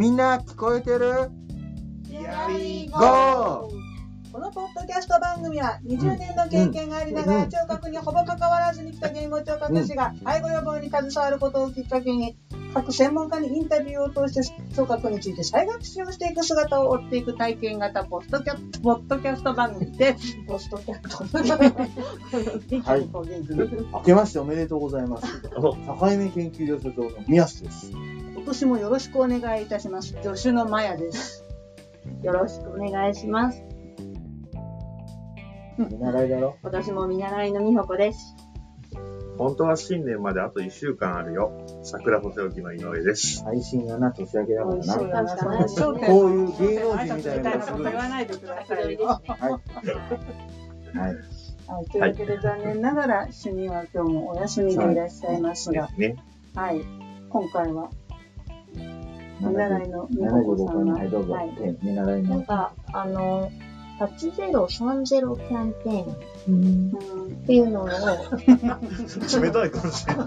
みんな聞こえてる？このポッドキャスト番組は20年の経験がありながら聴覚にほぼ関わらずに来た言語聴覚士が介護予防に携わることをきっかけに各専門家にインタビューを通して聴覚について再学習をしていく姿を追っていく体験型ポストキャポッドキャスト番組です。ポストキャスト。はい明けましておめでとうございます。境目研究所所長の宮津です。今年もよろしくお願いいたします。助手のマヤです。よろしくお願いします。見習いだろ私も見習いの美穂子です。本当は新年まであと1週間あるよ。桜補正機の井上です。配信がな、年明けだからな。こういう芸能人みたいなこと言わないでくださいよ。はい。はい。はい、というわけで残念ながら主任は今日もお休みでいらっしゃいますが、ね。はい、今回は見習いの美穂子75回の、さんが、はい、どうぞ。はい見習いの。なんか、あの、8030キャンペーンっうん。ていうのを、冷たいかもしれない。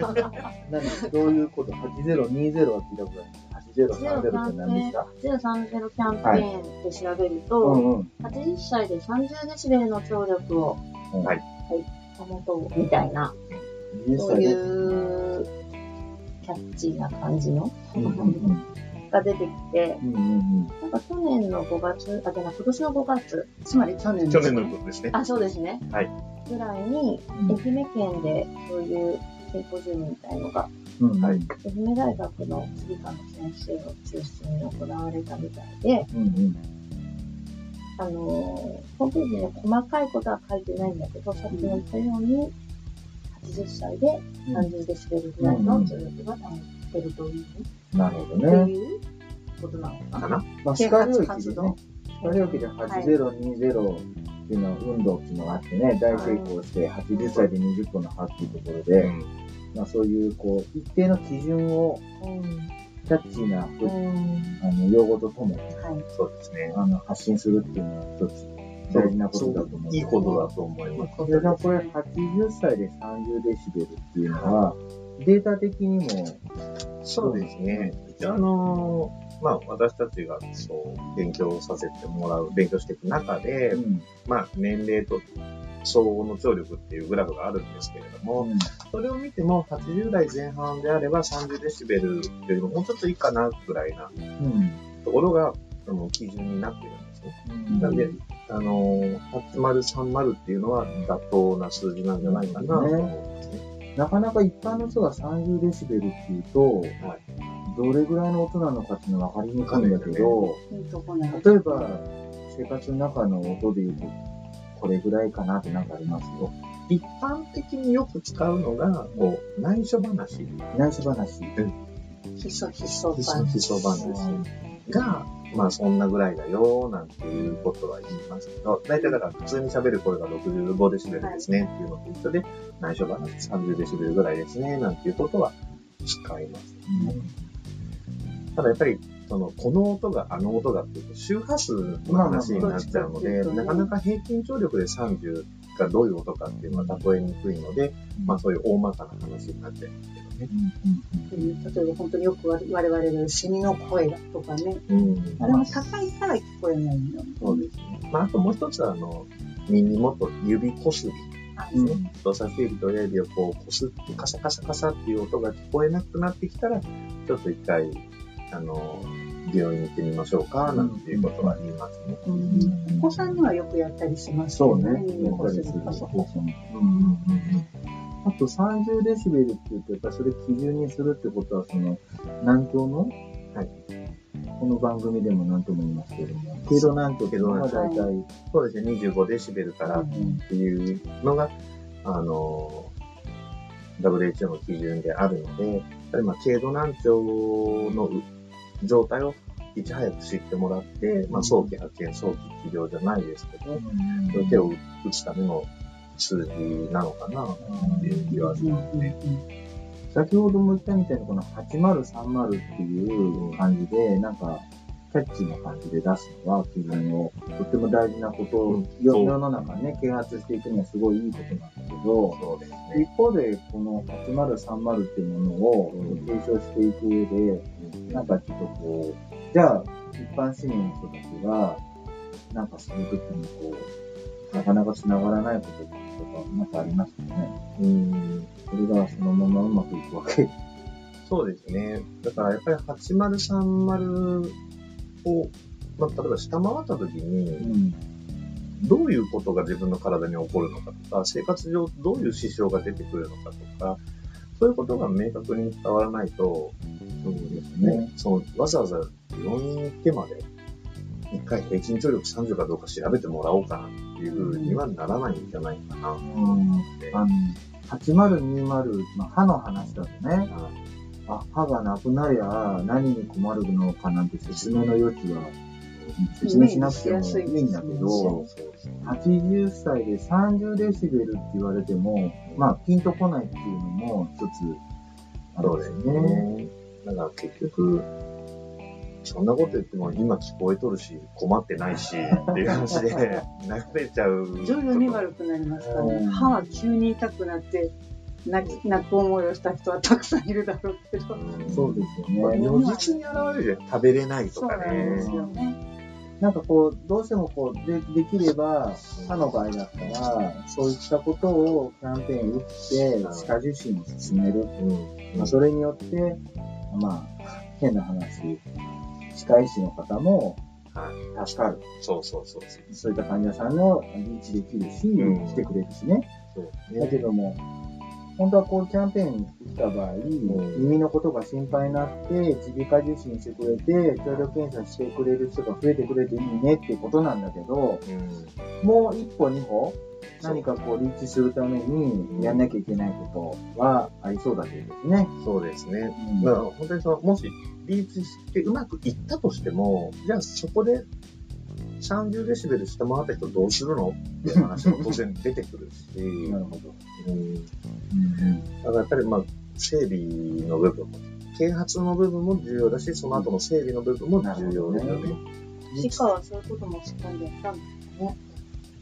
何どういうこと ?8020 は聞いたことない。8030って何ですか8030キャンペーンで調べると、うんうん。80歳で30デシベルの聴力を、はい保とうみたいな、そうい。うキャッチーな感じのうんうんが出てきて、うん。うんうんなんか去年の5月、あ、じゃない、今年の5月、つまり去年去年のことですね。あ、そうですね。はい。ぐらいに、うん愛媛県でそういうシンポジウムみたいのが、うん。うん。はい。愛媛大学の次科の先生を中心に行われたみたいで、うんうん。あのー、ホームページに細かいことは書いてないんだけど、さっきも言ったように、80歳で30デシベルぐらいの聴力が保ってるという、なるほどってね。いうことなのかな。まあ、啓歯科領域でね。歯科領域で8020っていうのは運動っていうのがあってね、大成功して80歳で20個の歯っていうところうで、ん。まあそういうこう、一定の基準をキャッチーな、あの、用語とともに、はい、そうですね。あの、発信するっていうのは一つ大事なことだと思う。いいことだと思います。それがこれ80歳で30デシベルっていうのは、データ的にも、そうですね。一応あのーまあ私たちがそう勉強させてもらう、勉強していく中で、うん。まあ年齢と総合の聴力っていうグラフがあるんですけれども、それを見ても80代前半であれば30デシベルよりももうちょっといいかなぐらいなうん。ところが、あの基準になってるんですね。うん。なんで、あのー、8030っていうのは妥当な数字なんじゃないかなと思うんですね。なかなか一般の人が30デシベルっていうと、はいどれぐらいの音なのかっていうのは分かりにくいんだけど、いいとこなの。例えば生活の中の音で言うと、これぐらいかなってなんかありますよ。一般的によく使うのが、こう、内緒話。内緒話。ひそひそひそ感。ひそ話が、まあそんなぐらいだよ、なんていうことは言いますけど、大体だから普通に喋る声が65デシベルですねっていうのと一緒で、内緒話30デシベルぐらいですね、なんていうことは使います。ただやっぱり、その、この音があの音がっていうと、周波数の話になっちゃうので、なかなか平均聴力で30がどういう音かっていうのは例えにくいので、まあそういう大まかな話になっちゃう。んですけどね。っていう例えば本当によく我々が言うシミの声だとかね。うんあれも高いから聞こえないんだよ。そうですね。まあ、あともう一つは、あの、耳元、指こすりですね。人差し指と親指をこう、こすって、カサカサカサっていう音が聞こえなくなってきたら、ちょっと一回、あの、病院に行ってみましょうか、なんていうことは言いますね。うんお子さんにはよくやったりしますそうね。あと30デシベルって言うと、やっぱりそれ基準にするってことは、その、難聴の、はい。この番組でも何とも言いますけども、軽度難聴っていうのは大体、そうですね、25デシベルからっていうのが、あの、WHO の基準であるので、やっぱりまあ、軽度難聴の状態をいち早く知ってもらって、まあ、早期発見、早期治療じゃないですけど、手を打つための数字なのかな、っていう気はしますね。先ほども言ったみたいに、この8030っていう感じで、なんか、キャッチーな感じで出すのは、自分を、とっても大事なことを、うん。世の中ね、啓発していくにはすごいいいことなんだけど、そうです一ね。方で、この8030っていうものをうん。提唱していく上で、なんかちょっとこう、じゃあ、一般市民の人たちが、なんかそういう時にこう、なかなか繋がらないこととか、なんかありますよね。うん。それがそのままうまくいくわけ。そうですね。だからやっぱり8030を、まあ、例えば下回った時に、ん。どういうことが自分の体に起こるのかとか、生活上どういう支障が出てくるのかとか、そういうことが明確に伝わらないと、そうですね。ね、そのわざわざ病院に行ってまで、一回平均聴力30かどうか調べてもらおうかないうふうにはならないんじゃないかな。うん。あの、8020、まあ、歯の話だとね、あ、歯がなくなりゃ何に困るのかなんて説明の余地は、説明しなくてもいいんだけど、そうそう80歳で30デシベルって言われても、まあ、ピンとこないっていうのも一つあるんですすね。ね。だから結局、そんなこと言っても今聞こえとるし、困ってないし、っていう話で 流れちゃう。徐々に悪くなりますからうんね。歯は急に痛くなって、泣き泣く思いをした人はたくさんいるだろうけど。うんそうですよね。如実に現れるじゃん。食べれないとかそうなんでねす。よね。なんかこう、どうしてもこう、で、できれば、歯の場合だったら、そういったことをキャンペーン打って、歯科受診を進める。うん。まあ、それによって、まあ、変な話、歯科医師の方もはい。助かる。そうそうそう。そういった患者さんのリーチできるし、うん来てくれるしね。そうだけども、本当はこうキャンペーン打った場合、耳のことが心配になって、耳鼻科受診してくれて、聴力検査してくれる人が増えてくれていいねっていうことなんだけど、うん。もう一歩二歩、何かこうリーチするためにやんなきゃいけないことはありそうだけどですね。そうですね。うんだから本当にその、もしリーチしてうまくいったとしても、じゃあそこで30デシベル下回った人どうするの？っていう話も当然出てくるし、なるほど。うん、だからやっぱりまあ、整備の部分も、啓発の部分も重要だし、その後の整備の部分も重要ですよね。歯科はそういうこともしっかりやったんですね。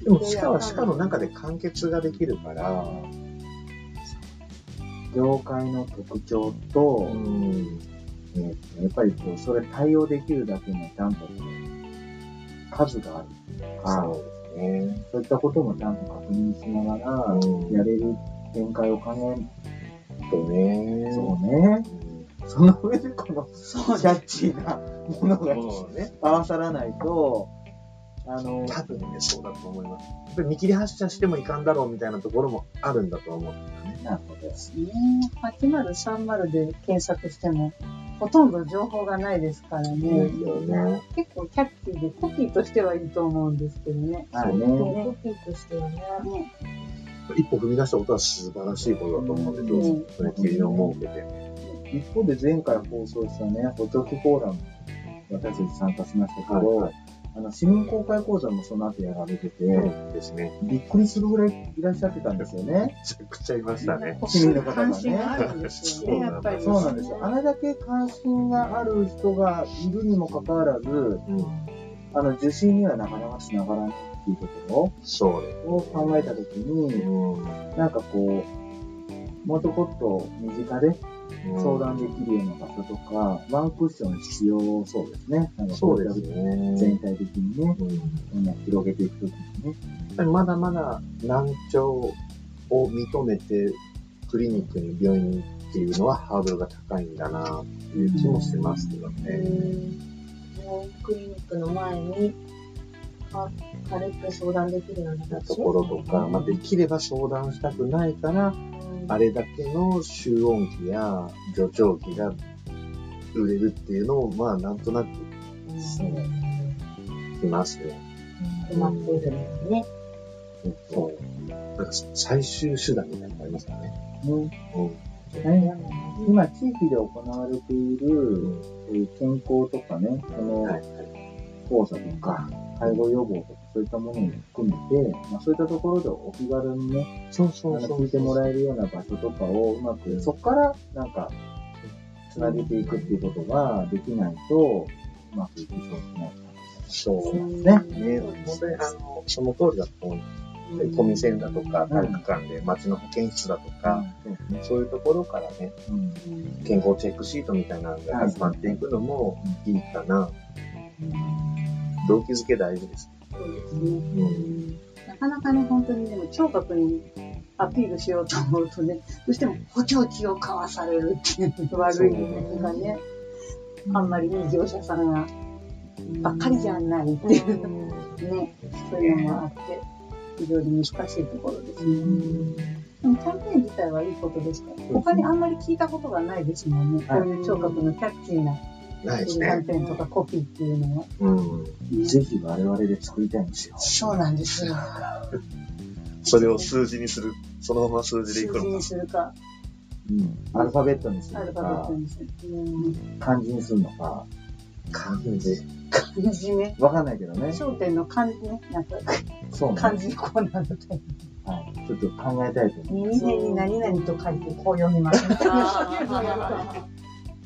でも、歯科は歯科の中で完結ができるから、業界の特徴と、うん、えーやっぱりこう、それ対応できるだけのちゃんと数があるとか、そうですね。そういったこともちゃんと確認しながら、うんやれる展開を考えるとね。そうね。その上でこのキャッチーなものがね、合わさらないと、あの、多分ね、そうだと思います。やっぱり見切り発車してもいかんだろうみたいなところもあるんだと思うんだよね。なるほど。ね8030で検索しても、ほとんど情報がないですからね。ね。結構キャッチーでコピーとしてはいいと思うんですけどね。まあね、コピーとしてはね。ね一歩踏み出したことは素晴らしいことだと思うんで、うんそれ切りを設けて。一方で前回放送したね、補聴器フォーラム、私たち参加しましたけど、はいあの、市民公開講座もその後やられてて、ですね。びっくりするぐらいいらっしゃってたんですよね。めちゃくちゃいましたね。市民の方がね関心があるんですよね、やっぱり。そうなんですよ。あれだけ関心がある人がいるにもかかわらず、うん。あの、受診にはなかなか繋がらないっていうとこ。ろを考えたときに、うん。なんかこう、もうちょこっと身近で相談できるような場所とか、ワンクッション必要そうですね。なんかそうですね。全体的にね、うん。うん広げていくときにね。やっぱりまだまだ難聴を認めてクリニックに病院にっていうのはハードルが高いんだなっていう気もしますけどね。クリニックの前に、か軽く相談できるようなところとか、まあ、できれば相談したくないから、うんあれだけの集音機や助聴器が売れるっていうのを、まあ、なんとなくしますね。困っているのにね。そう。なん。か最終手段みたいなのがありますからね。うん。うん。今、地域で行われている、そういう健康とかね、そのはい。講座とか、介護予防とか、そういったものも含めて、まあ、そういったところでお気軽にね、そうそあの聞いてもらえるような場所とかをうまく、そこからなんか、つなげていくっていうことができないと、うまくいきそうですね。そうね。ね、本当にあの、その通りだと思うんです。コミセンだとか、体育館で街の保健室だとか、そういうところからね、うん健康チェックシートみたいなのが始まっていくのもいいかな。動機づけ大事です。そうですね。なかなかね、本当にでも聴覚にアピールしようと思うとね、どうしても補聴器を買わされるっていう悪い面がね、あんまりいい業者さんがばっかりじゃないっていう。ね、そういうのもあって、非常に難しいところですね。でもキャンペーン自体はいいことですから、他にあんまり聞いたことがないですもんね。こういう聴覚のキャッチーなないですキャンね。ペーンとかコピーっていうのは。うん。ぜひ我々で作りたいんですよ。そうなんですよ。それを数字にする。そのまま数字でいくのか数字に。するか、うん。アルファベットにするのアルファベットか、にする。うん漢字にするのか、漢字。漢字ね。わかんないけどね。焦点の漢字ね。なんか、そうね。漢字コーナーみたいはい。ちょっと考えたいと思いな。右辺に何々と書いて、こう読みます。そういうやると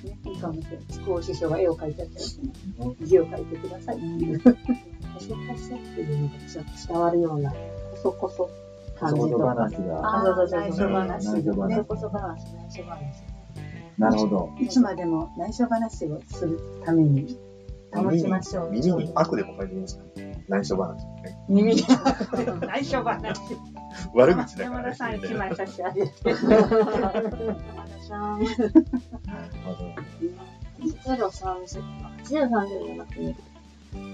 ねいいかもしれない。筑後師匠が絵を描いてあったりしてね。字を書いてくださいっていう。コソコソっていうのがちょっと伝わるような、コソコソ感じ言とか。話が。あそうそうそう内緒話内緒話内緒話。なるほど。いつまでも内緒話をするために保ちましょう。耳に悪でも書いてみますか内緒話ね。耳に内緒話。悪口だからね。山田さん一枚差し上げて。山田さん、8030、8030じゃなくて、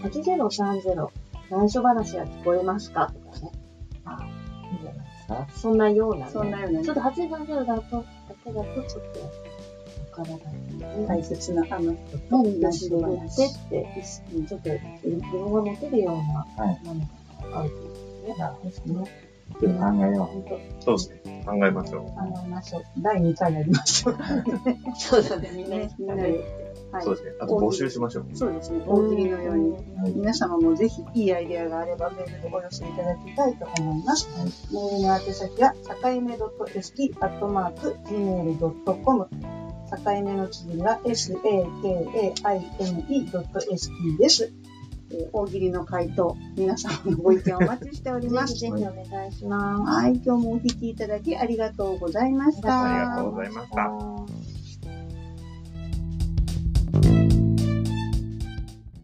8030、内緒話は聞こえますかとかね。あいいじゃないですか。そんなようなね。そんなようなちょっと8030だと、だけだとちょっと、わからない。大切なあの人と何が内緒知れるって話。って、ちょっと、自分が持てるような、はいなのかな、あるといいですね。なるほですね。ちょっと考えよ本そうですね。考えましょう。考えましょう。第2回やりましょう。当 そうだね、みんなね、みんなで。はいそうですね。あと募集しましょう。そうですね。大喜利のように。皆様もぜひいいアイデアがあればメールでお寄せいただきたいと思います。メールの宛先は、さかいめ .sk.gmail.com さかいめの綴りは sakaime.sk です。えー大喜利の回答、皆様のご意見をお待ちしております。ぜひぜひお願いします。はい、今日もお聞きいただきありがとうございました。ありがとうございました。た。